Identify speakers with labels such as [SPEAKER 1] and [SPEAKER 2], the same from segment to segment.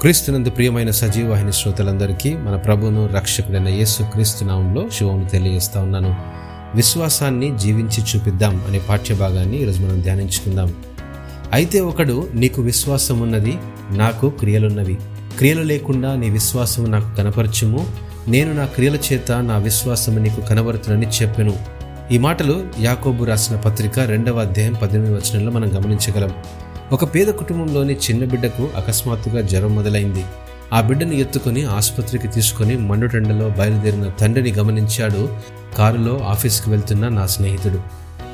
[SPEAKER 1] క్రీస్తునందు ప్రియమైన సజీవాహిని శ్రోతలందరికీ మన ప్రభువును రక్షకుడైన యేసు క్రీస్తు నామంలో తెలియజేస్తా ఉన్నాను. విశ్వాసాన్ని జీవించి చూపిద్దాం అనే పాఠ్యభాగాన్ని ఈరోజు మనం ధ్యానించుకుందాం. అయితే ఒకడు నీకు విశ్వాసం ఉన్నది నాకు క్రియలున్నవి. క్రియలు లేకుండా నీ విశ్వాసము నాకు కనపరచుము. నేను నా క్రియల చేత నా విశ్వాసము నీకు కనబరుతునని చెప్పెను. ఈ మాటలు యాకోబు రాసిన పత్రిక రెండవ అధ్యాయం పద్దెనిమిది వచనంలో మనం గమనించగలం. ఒక పేద కుటుంబంలోని చిన్న బిడ్డకు అకస్మాత్తుగా జ్వరం మొదలైంది. ఆ బిడ్డను ఎత్తుకొని ఆసుపత్రికి తీసుకొని మండుటెండలో బయలుదేరిన తండ్రిని గమనించాడు కారులో ఆఫీస్కి వెళ్తున్న నా స్నేహితుడు.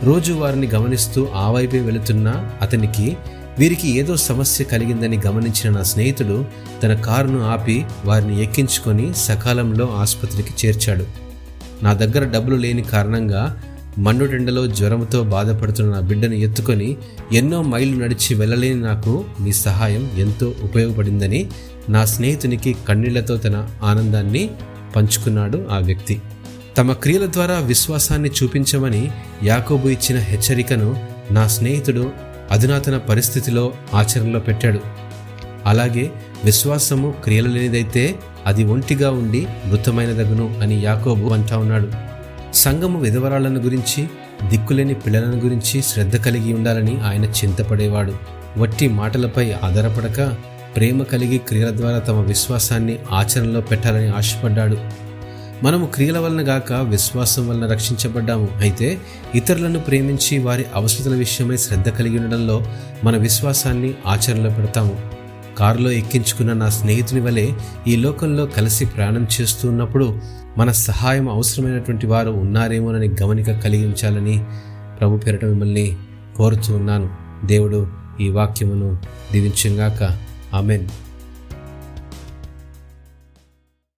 [SPEAKER 1] రోజు వారిని గమనిస్తూ ఆ వైపే వెళుతున్న అతనికి వీరికి ఏదో సమస్య కలిగిందని గమనించిన నా స్నేహితుడు తన కారును ఆపి వారిని ఎక్కించుకొని సకాలంలో ఆసుపత్రికి చేర్చాడు. నా దగ్గర డబ్బులు లేని కారణంగా మండుటెండలో జ్వరంతో బాధపడుతున్న నా బిడ్డను ఎత్తుకొని ఎన్నో మైళ్ళు నడిచి వెళ్ళలేని నాకు మీ సహాయం ఎంతో ఉపయోగపడిందని నా స్నేహితునికి కన్నీళ్ళతో తన ఆనందాన్ని పంచుకున్నాడు ఆ వ్యక్తి. తమ క్రియల ద్వారా విశ్వాసాన్ని చూపించమని యాకోబు ఇచ్చిన హెచ్చరికను నా స్నేహితుడు అధునాతన పరిస్థితిలో ఆచరణలో పెట్టాడు. అలాగే విశ్వాసము క్రియలు లేనిదైతే అది ఒంటిగా ఉండి మృతమైనదగును అని యాకోబు అంటా ఉన్నాడు. సంఘము విధవరాలను గురించి దిక్కులేని పిల్లలను గురించి శ్రద్ధ కలిగి ఉండాలని ఆయన చింతపడేవాడు. వట్టి మాటలపై ఆధారపడక ప్రేమ కలిగి క్రియల ద్వారా తమ విశ్వాసాన్ని ఆచరణలో పెట్టాలని ఆశపడ్డాడు. మనము క్రియల వలన గాక విశ్వాసం వలన రక్షించబడ్డాము. అయితే ఇతరులను ప్రేమించి వారి అవసరతల విషయమై శ్రద్ధ కలిగి ఉండడంలో మన విశ్వాసాన్ని ఆచరణలో పెడతాము. కారులో ఎక్కించుకున్న నా స్నేహితుని వలె ఈ లోకంలో కలిసి ప్రయాణం చేస్తూ ఉన్నప్పుడు మన సహాయం అవసరమైనటువంటి వారు ఉన్నారేమోనని గమనిక కలిగించాలని ప్రభు పేరట మిమ్మల్ని కోరుతూ ఉన్నాను. దేవుడు ఈ వాక్యమును దీవించంగాక ఆమెన్.